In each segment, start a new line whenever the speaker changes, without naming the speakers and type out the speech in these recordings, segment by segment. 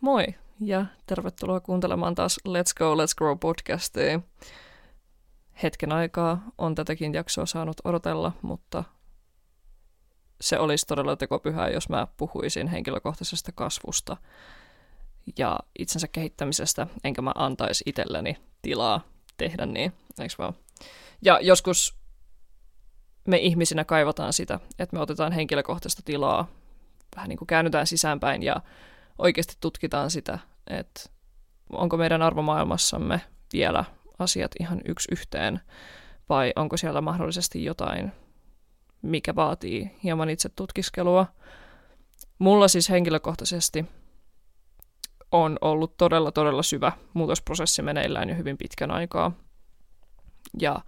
Moi ja tervetuloa kuuntelemaan taas Let's Go, Let's Grow podcastia. Hetken aikaa on tätäkin jaksoa saanut odotella, mutta se olisi todella tekopyhää, jos mä puhuisin henkilökohtaisesta kasvusta ja itsensä kehittämisestä, enkä mä antaisi itselleni tilaa tehdä niin, eikö vaan? Ja joskus me ihmisinä kaivataan sitä, että me otetaan henkilökohtaista tilaa, vähän niin kuin käännytään sisäänpäin ja oikeasti tutkitaan sitä, että onko meidän arvomaailmassamme vielä asiat ihan yksi yhteen, vai onko siellä mahdollisesti jotain, mikä vaatii hieman itse tutkiskelua. Mulla siis henkilökohtaisesti on ollut todella, todella syvä muutosprosessi meneillään jo hyvin pitkän aikaa. Ja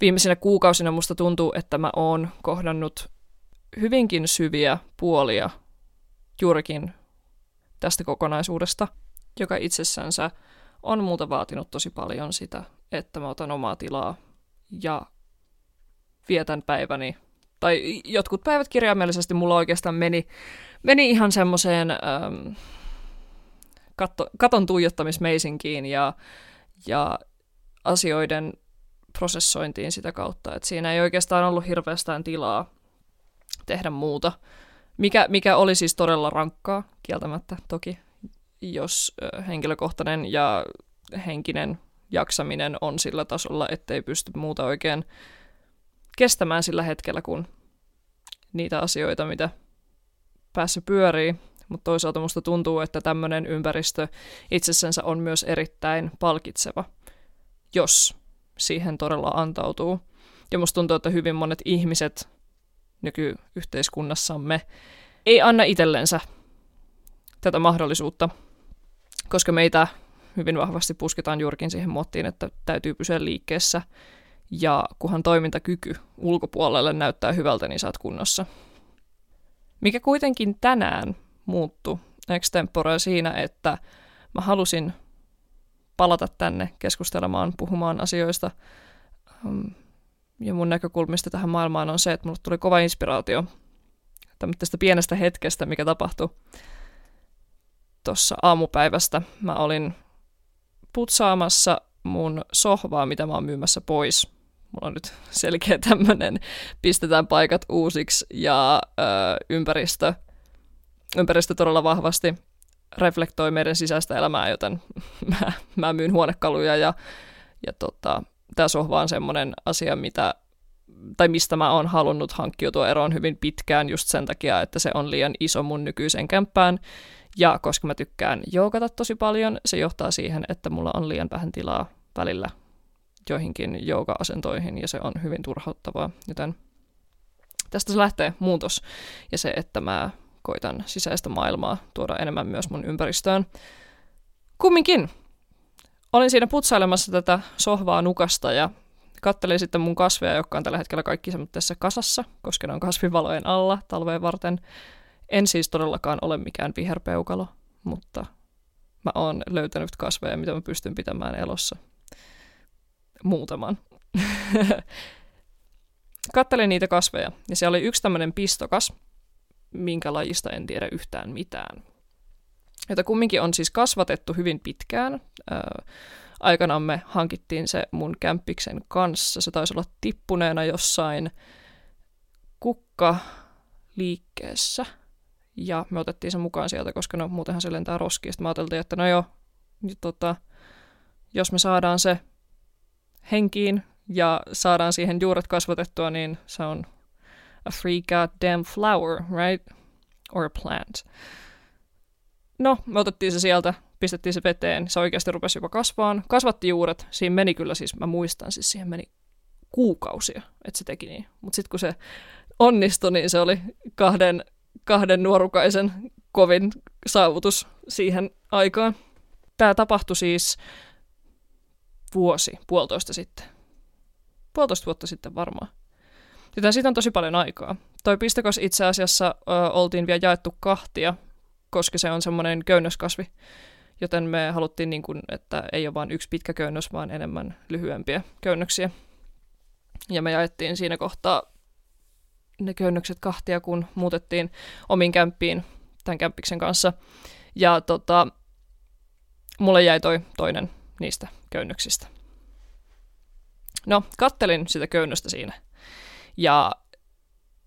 viimeisinä kuukausina musta tuntuu, että mä oon kohdannut hyvinkin syviä puolia juurikin tästä kokonaisuudesta, joka itsessänsä on muuta vaatinut tosi paljon sitä, että mä otan omaa tilaa ja vietän päiväni, tai jotkut päivät kirjaimellisesti mulla oikeastaan meni, meni ihan semmoiseen ähm, katto, katon tuijottamismeisinkiin ja, ja asioiden prosessointiin sitä kautta, että siinä ei oikeastaan ollut hirveästään tilaa tehdä muuta mikä, mikä oli siis todella rankkaa, kieltämättä toki, jos henkilökohtainen ja henkinen jaksaminen on sillä tasolla, ettei pysty muuta oikein kestämään sillä hetkellä, kun niitä asioita, mitä päässä pyörii. Mutta toisaalta musta tuntuu, että tämmöinen ympäristö itsessänsä on myös erittäin palkitseva, jos siihen todella antautuu. Ja musta tuntuu, että hyvin monet ihmiset nykyyhteiskunnassamme ei anna itsellensä tätä mahdollisuutta, koska meitä hyvin vahvasti pusketaan juurikin siihen muottiin, että täytyy pysyä liikkeessä ja kunhan toimintakyky ulkopuolelle näyttää hyvältä, niin saat kunnossa. Mikä kuitenkin tänään muuttui extempore siinä, että mä halusin palata tänne keskustelemaan, puhumaan asioista, um, ja mun näkökulmista tähän maailmaan on se, että mulle tuli kova inspiraatio tästä pienestä hetkestä, mikä tapahtui tuossa aamupäivästä. Mä olin putsaamassa mun sohvaa, mitä mä oon myymässä pois. Mulla on nyt selkeä tämmönen, pistetään paikat uusiksi ja ö, ympäristö, ympäristö todella vahvasti reflektoi meidän sisäistä elämää, joten mä, mä myyn huonekaluja ja, ja tota, sohva on semmoinen asia, mitä, tai mistä mä oon halunnut hankkiutua eroon hyvin pitkään just sen takia, että se on liian iso mun nykyiseen kämppään. Ja koska mä tykkään joogata tosi paljon, se johtaa siihen, että mulla on liian vähän tilaa välillä joihinkin jooga-asentoihin, ja se on hyvin turhauttavaa. Joten tästä se lähtee muutos, ja se, että mä koitan sisäistä maailmaa tuoda enemmän myös mun ympäristöön. Kumminkin, olin siinä putsailemassa tätä sohvaa nukasta ja kattelin sitten mun kasveja, jotka on tällä hetkellä kaikki semmoisessa kasassa, koska ne on kasvivalojen alla talveen varten. En siis todellakaan ole mikään viherpeukalo, mutta mä oon löytänyt kasveja, mitä mä pystyn pitämään elossa. Muutaman. Kattelin niitä kasveja, ja se oli yksi tämmöinen pistokas, minkä lajista en tiedä yhtään mitään jota kumminkin on siis kasvatettu hyvin pitkään. Ää, aikanaan me hankittiin se mun kämppiksen kanssa. Se taisi olla tippuneena jossain kukka liikkeessä. Ja me otettiin se mukaan sieltä, koska no muutenhan se lentää roskiin. Sitten me ajateltiin, että no joo, tota, jos me saadaan se henkiin ja saadaan siihen juuret kasvatettua, niin se on a free goddamn flower, right? Or a plant. No, me otettiin se sieltä, pistettiin se veteen, se oikeasti rupesi jopa kasvaan. Kasvatti juuret, siinä meni kyllä siis, mä muistan siis, siihen meni kuukausia, että se teki niin. Mutta sitten kun se onnistui, niin se oli kahden, kahden nuorukaisen kovin saavutus siihen aikaan. Tämä tapahtui siis vuosi, puolitoista sitten. Puolitoista vuotta sitten varmaan. Joten siitä on tosi paljon aikaa. Toi pistekos itse asiassa ö, oltiin vielä jaettu kahtia koska se on semmoinen köynnöskasvi. Joten me haluttiin, niin kuin, että ei ole vain yksi pitkä köynnös, vaan enemmän lyhyempiä köynnöksiä. Ja me jaettiin siinä kohtaa ne köynnökset kahtia, kun muutettiin omiin kämppiin tämän kämppiksen kanssa. Ja tota, mulle jäi toi toinen niistä köynnöksistä. No, kattelin sitä köynnöstä siinä. Ja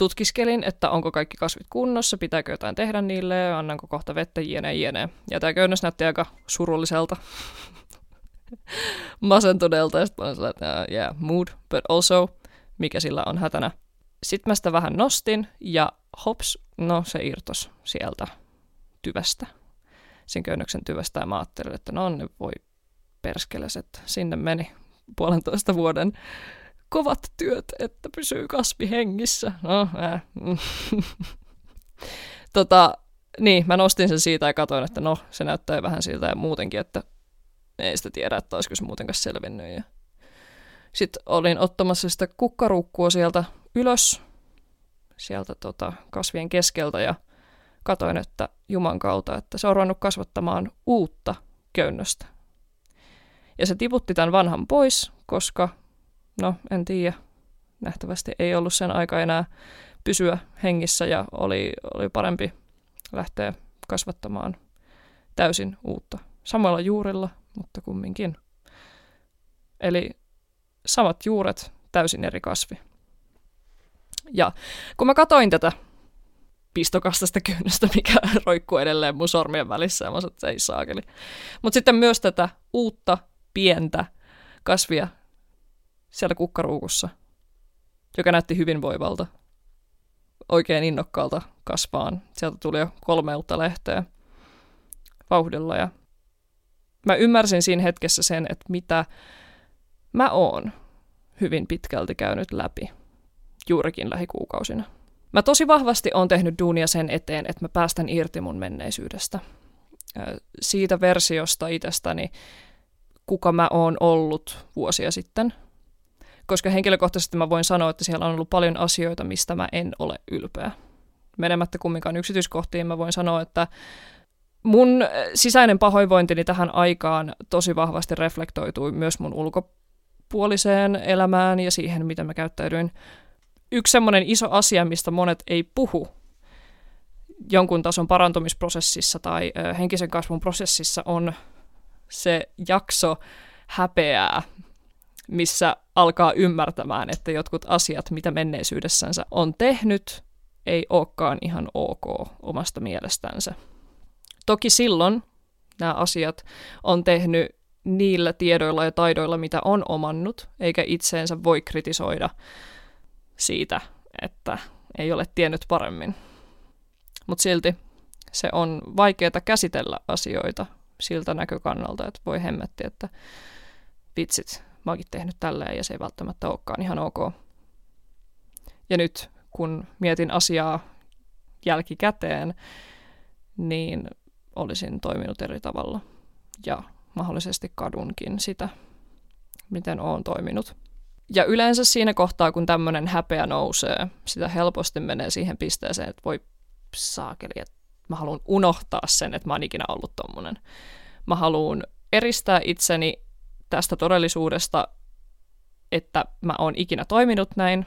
tutkiskelin, että onko kaikki kasvit kunnossa, pitääkö jotain tehdä niille, annanko kohta vettä, jne, jne. Ja tämä köynnös näytti aika surulliselta, masentuneelta, ja sitten mä että uh, yeah, mood, but also, mikä sillä on hätänä. Sitten mä sitä vähän nostin, ja hops, no se irtos sieltä tyvästä, sen köynnöksen tyvästä, ja mä ajattelin, että no ne voi perskeles, että sinne meni puolentoista vuoden kovat työt, että pysyy kasvi hengissä. No, äh. tota, niin, mä nostin sen siitä ja katsoin, että no, se näyttää vähän siltä ja muutenkin, että ei sitä tiedä, että olisiko se muutenkaan selvinnyt. Ja sitten olin ottamassa sitä kukkaruukkua sieltä ylös, sieltä tota, kasvien keskeltä ja katoin, että Juman kautta, että se on ruvennut kasvattamaan uutta köynnöstä. Ja se tiputti tämän vanhan pois, koska, no en tiedä, nähtävästi ei ollut sen aika enää pysyä hengissä ja oli, oli parempi lähteä kasvattamaan täysin uutta. Samalla juurilla, mutta kumminkin. Eli samat juuret, täysin eri kasvi. Ja kun mä katoin tätä pistokastasta kynnöstä, mikä roikkuu edelleen mun sormien välissä, ja mä sanoin, että ei saakeli. Mutta sitten myös tätä uutta pientä kasvia siellä kukkaruukussa, joka näytti hyvinvoivalta, oikein innokkaalta kasvaan. Sieltä tuli jo kolme uutta lehteä vauhdilla ja mä ymmärsin siinä hetkessä sen, että mitä mä oon hyvin pitkälti käynyt läpi juurikin lähikuukausina. Mä tosi vahvasti oon tehnyt duunia sen eteen, että mä päästän irti mun menneisyydestä. Siitä versiosta itsestäni, kuka mä oon ollut vuosia sitten. Koska henkilökohtaisesti mä voin sanoa, että siellä on ollut paljon asioita, mistä mä en ole ylpeä. Menemättä kumminkaan yksityiskohtiin, mä voin sanoa, että mun sisäinen pahoinvointini tähän aikaan tosi vahvasti reflektoitui myös mun ulkopuoliseen elämään ja siihen, miten mä käyttäydyin. Yksi semmoinen iso asia, mistä monet ei puhu jonkun tason parantumisprosessissa tai henkisen kasvun prosessissa, on se jakso häpeää, missä alkaa ymmärtämään, että jotkut asiat, mitä menneisyydessänsä on tehnyt, ei olekaan ihan ok omasta mielestänsä. Toki silloin nämä asiat on tehnyt niillä tiedoilla ja taidoilla, mitä on omannut, eikä itseensä voi kritisoida siitä, että ei ole tiennyt paremmin. Mutta silti se on vaikeaa käsitellä asioita siltä näkökannalta, että voi hemmetti, että vitsit, mä oonkin tehnyt tälleen ja se ei välttämättä olekaan ihan ok. Ja nyt kun mietin asiaa jälkikäteen, niin olisin toiminut eri tavalla ja mahdollisesti kadunkin sitä, miten olen toiminut. Ja yleensä siinä kohtaa, kun tämmöinen häpeä nousee, sitä helposti menee siihen pisteeseen, että voi saakeli, että mä haluan unohtaa sen, että mä oon ikinä ollut tommonen. Mä haluan eristää itseni tästä todellisuudesta, että mä oon ikinä toiminut näin.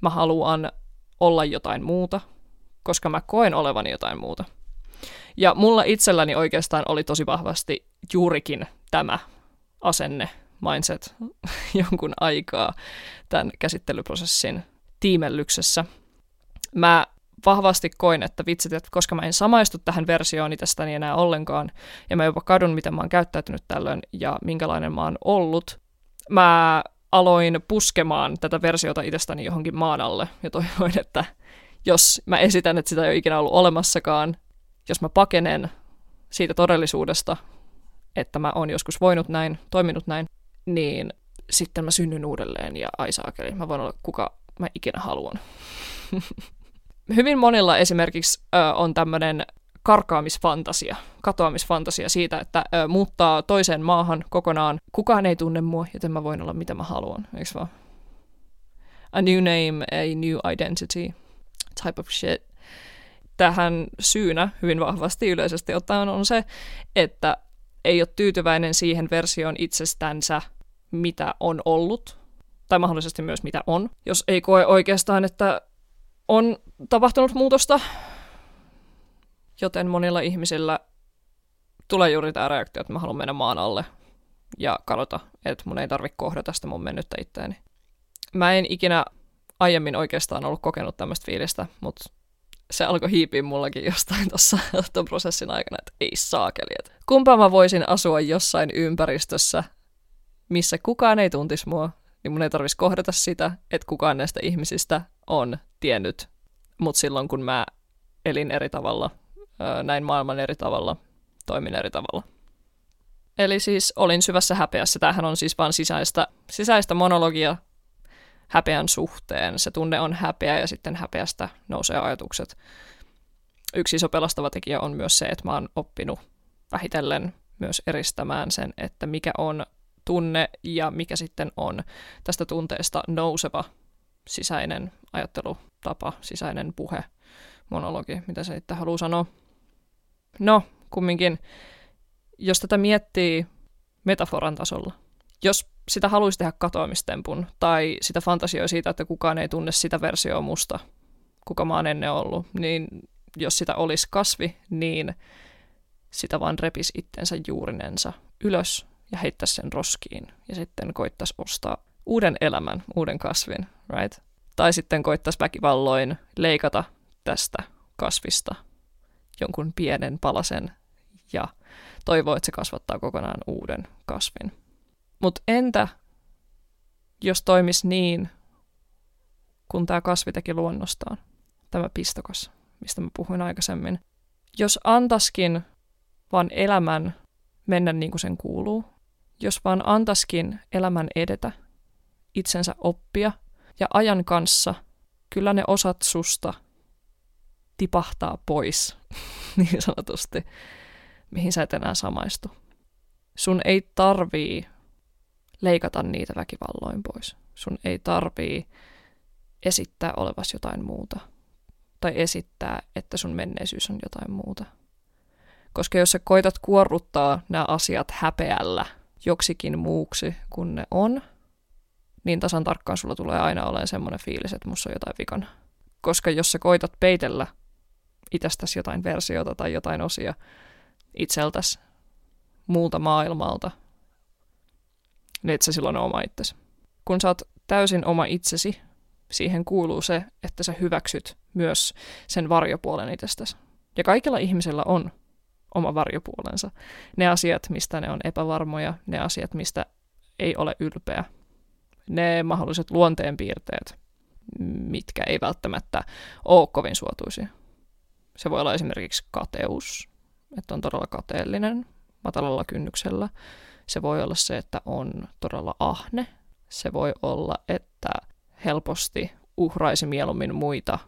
Mä haluan olla jotain muuta, koska mä koen olevani jotain muuta. Ja mulla itselläni oikeastaan oli tosi vahvasti juurikin tämä asenne, mindset jonkun aikaa tämän käsittelyprosessin tiimellyksessä. Mä vahvasti koin, että vitsit, että koska mä en samaistu tähän versioon itsestäni enää ollenkaan, ja mä jopa kadun, miten mä oon käyttäytynyt tällöin ja minkälainen mä oon ollut, mä aloin puskemaan tätä versiota itsestäni johonkin maan alle, ja toivoin, että jos mä esitän, että sitä ei ole ikinä ollut olemassakaan, jos mä pakenen siitä todellisuudesta, että mä oon joskus voinut näin, toiminut näin, niin sitten mä synnyn uudelleen ja ai saakeli, mä voin olla kuka mä ikinä haluan. Hyvin monilla esimerkiksi ö, on tämmöinen karkaamisfantasia, katoamisfantasia siitä, että ö, muuttaa toiseen maahan kokonaan. Kukaan ei tunne mua, joten mä voin olla mitä mä haluan, eikö vaan? A new name, a new identity type of shit. Tähän syynä hyvin vahvasti yleisesti ottaen on se, että ei ole tyytyväinen siihen versioon itsestänsä, mitä on ollut, tai mahdollisesti myös mitä on, jos ei koe oikeastaan, että on tapahtunut muutosta, joten monilla ihmisillä tulee juuri tämä reaktio, että mä haluan mennä maan alle ja kadota, että mun ei tarvitse kohdata sitä mun mennyttä itteeni. Mä en ikinä aiemmin oikeastaan ollut kokenut tämmöistä fiilistä, mutta se alkoi hiipiä mullakin jostain tuossa ton prosessin aikana, että ei saakeli. Että kumpa mä voisin asua jossain ympäristössä, missä kukaan ei tuntisi mua, niin mun ei tarvitsisi kohdata sitä, että kukaan näistä ihmisistä on tiennyt. Mutta silloin kun mä elin eri tavalla, näin maailman eri tavalla, toimin eri tavalla. Eli siis olin syvässä häpeässä. Tämähän on siis vain sisäistä, sisäistä monologia häpeän suhteen. Se tunne on häpeä ja sitten häpeästä nousee ajatukset. Yksi iso pelastava tekijä on myös se, että mä oon oppinut vähitellen myös eristämään sen, että mikä on tunne ja mikä sitten on tästä tunteesta nouseva sisäinen ajattelutapa, sisäinen puhe, monologi, mitä se sitten haluaa sanoa. No, kumminkin, jos tätä miettii metaforan tasolla, jos sitä haluaisi tehdä katoamistempun, tai sitä fantasioi siitä, että kukaan ei tunne sitä versioa musta, kuka mä oon ennen ollut, niin jos sitä olisi kasvi, niin sitä vaan repisi itsensä juurinensa ylös ja heittäisi sen roskiin, ja sitten koittaisi ostaa uuden elämän, uuden kasvin, right? Tai sitten koittaisi väkivalloin leikata tästä kasvista jonkun pienen palasen ja toivoo, että se kasvattaa kokonaan uuden kasvin. Mutta entä jos toimis niin, kun tämä kasvi teki luonnostaan, tämä pistokas, mistä mä puhuin aikaisemmin. Jos antaskin vaan elämän mennä niin kuin sen kuuluu, jos vaan antaskin elämän edetä, itsensä oppia ja ajan kanssa, kyllä ne osat susta tipahtaa pois, niin sanotusti, mihin sä et enää samaistu. Sun ei tarvii leikata niitä väkivalloin pois. Sun ei tarvii esittää olevas jotain muuta. Tai esittää, että sun menneisyys on jotain muuta. Koska jos sä koitat kuorruttaa nämä asiat häpeällä joksikin muuksi kuin ne on, niin tasan tarkkaan sulla tulee aina olemaan semmoinen fiilis, että musta on jotain vikana. Koska jos sä koitat peitellä itsestäsi jotain versiota tai jotain osia itseltäsi muulta maailmalta, niin et sä silloin ole oma itsesi. Kun sä oot täysin oma itsesi, siihen kuuluu se, että sä hyväksyt myös sen varjopuolen itsestäsi. Ja kaikilla ihmisillä on oma varjopuolensa. Ne asiat, mistä ne on epävarmoja, ne asiat, mistä ei ole ylpeä, ne mahdolliset luonteenpiirteet, mitkä ei välttämättä ole kovin suotuisia. Se voi olla esimerkiksi kateus, että on todella kateellinen matalalla kynnyksellä. Se voi olla se, että on todella ahne. Se voi olla, että helposti uhraisi mieluummin muita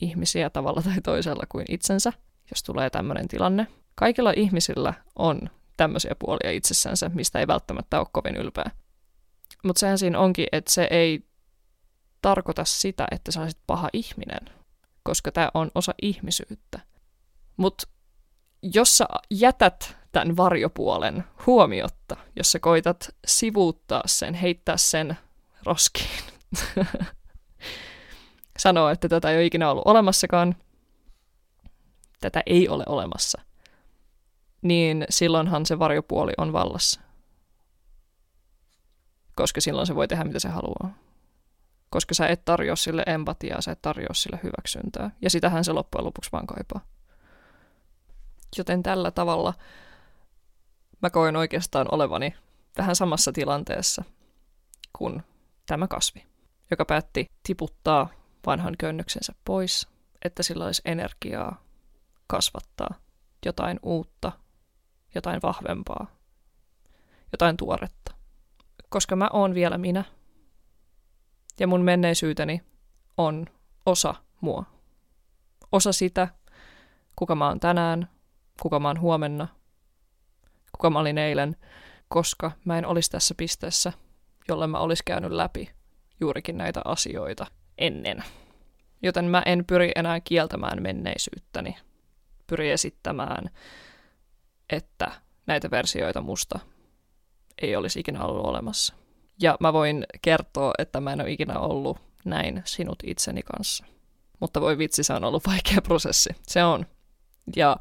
ihmisiä tavalla tai toisella kuin itsensä, jos tulee tämmöinen tilanne. Kaikilla ihmisillä on tämmöisiä puolia itsessänsä, mistä ei välttämättä ole kovin ylpeä. Mutta sehän siinä onkin, että se ei tarkoita sitä, että sä olisit paha ihminen, koska tämä on osa ihmisyyttä. Mutta jos sä jätät tämän varjopuolen huomiotta, jos sä koitat sivuuttaa sen, heittää sen roskiin, sanoa, että tätä ei ole ikinä ollut olemassakaan, tätä ei ole olemassa, niin silloinhan se varjopuoli on vallassa. Koska silloin se voi tehdä mitä se haluaa. Koska sä et tarjoa sille empatiaa, sä et tarjoa sille hyväksyntää. Ja sitähän se loppujen lopuksi vaan kaipaa. Joten tällä tavalla mä koin oikeastaan olevani vähän samassa tilanteessa kuin tämä kasvi, joka päätti tiputtaa vanhan könnyksensä pois, että sillä olisi energiaa kasvattaa jotain uutta, jotain vahvempaa, jotain tuoretta. Koska mä oon vielä minä, ja mun menneisyyteni on osa mua. Osa sitä, kuka mä oon tänään, kuka mä oon huomenna, kuka mä olin eilen, koska mä en olisi tässä pisteessä, jolle mä olisi käynyt läpi juurikin näitä asioita ennen. Joten mä en pyri enää kieltämään menneisyyttäni. Pyri esittämään, että näitä versioita musta ei olisi ikinä ollut olemassa. Ja mä voin kertoa, että mä en ole ikinä ollut näin sinut itseni kanssa. Mutta voi vitsi, se on ollut vaikea prosessi. Se on. Ja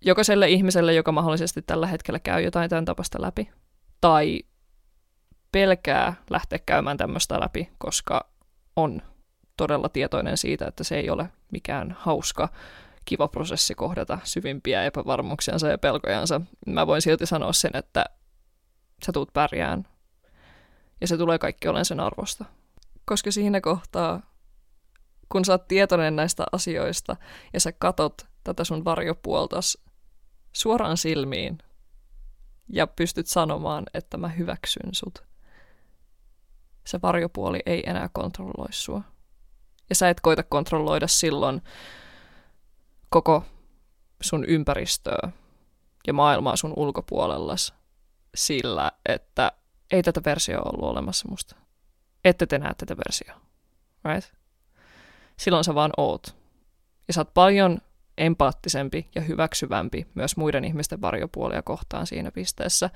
jokaiselle ihmiselle, joka mahdollisesti tällä hetkellä käy jotain tämän tapasta läpi, tai pelkää lähteä käymään tämmöistä läpi, koska on todella tietoinen siitä, että se ei ole mikään hauska, kiva prosessi kohdata syvimpiä epävarmuuksiansa ja pelkojansa. Mä voin silti sanoa sen, että sä tuut pärjään ja se tulee kaikki olen sen arvosta. Koska siinä kohtaa, kun sä oot tietoinen näistä asioista ja sä katot tätä sun varjopuoltas suoraan silmiin ja pystyt sanomaan, että mä hyväksyn sut, se varjopuoli ei enää kontrolloi sua. Ja sä et koita kontrolloida silloin koko sun ympäristöä ja maailmaa sun ulkopuolellas sillä, että ei tätä versioa ollut olemassa musta. Ette te näe tätä versioa. Right? Silloin sä vaan oot. Ja sä oot paljon empaattisempi ja hyväksyvämpi myös muiden ihmisten varjopuolia kohtaan siinä pisteessä,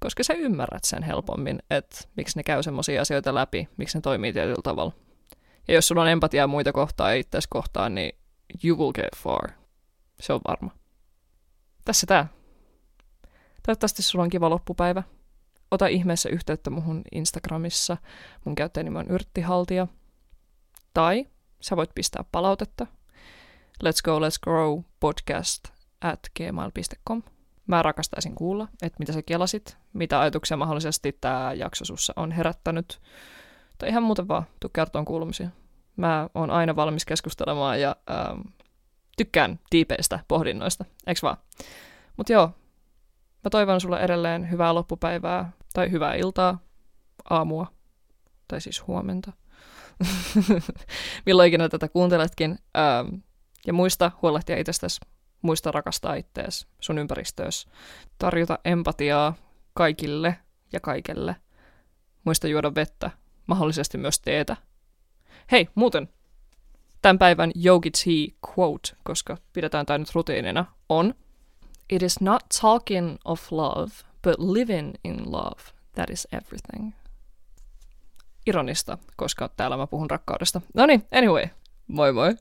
koska sä ymmärrät sen helpommin, että miksi ne käy semmoisia asioita läpi, miksi ne toimii tietyllä tavalla. Ja jos sulla on empatiaa muita kohtaan ja itseäsi kohtaan, niin you will get far. Se on varma. Tässä tää. Toivottavasti sulla on kiva loppupäivä. Ota ihmeessä yhteyttä muhun Instagramissa. Mun käyttäjänimi on Yrttihaltija. Tai sä voit pistää palautetta. Let's go, let's grow podcast at gmail.com. Mä rakastaisin kuulla, että mitä sä kelasit, mitä ajatuksia mahdollisesti tämä jakso sussa on herättänyt. Tai ihan muuten vaan, tuu kertoon kuulumisia. Mä oon aina valmis keskustelemaan ja ähm, tykkään tiipeistä pohdinnoista, eiks vaan? Mut joo, mä toivon sulle edelleen hyvää loppupäivää tai hyvää iltaa, aamua tai siis huomenta. Milloin ikinä tätä kuunteletkin. Ähm, ja muista huolehtia itsestäsi, muista rakastaa ittees, sun ympäristöös. Tarjota empatiaa kaikille ja kaikelle. Muista juoda vettä, mahdollisesti myös teetä. Hei, muuten, tämän päivän Yogi quote, koska pidetään tämä nyt rutiinina, on It is not talking of love, but living in love. That is everything. Ironista, koska täällä mä puhun rakkaudesta. No niin, anyway, moi moi.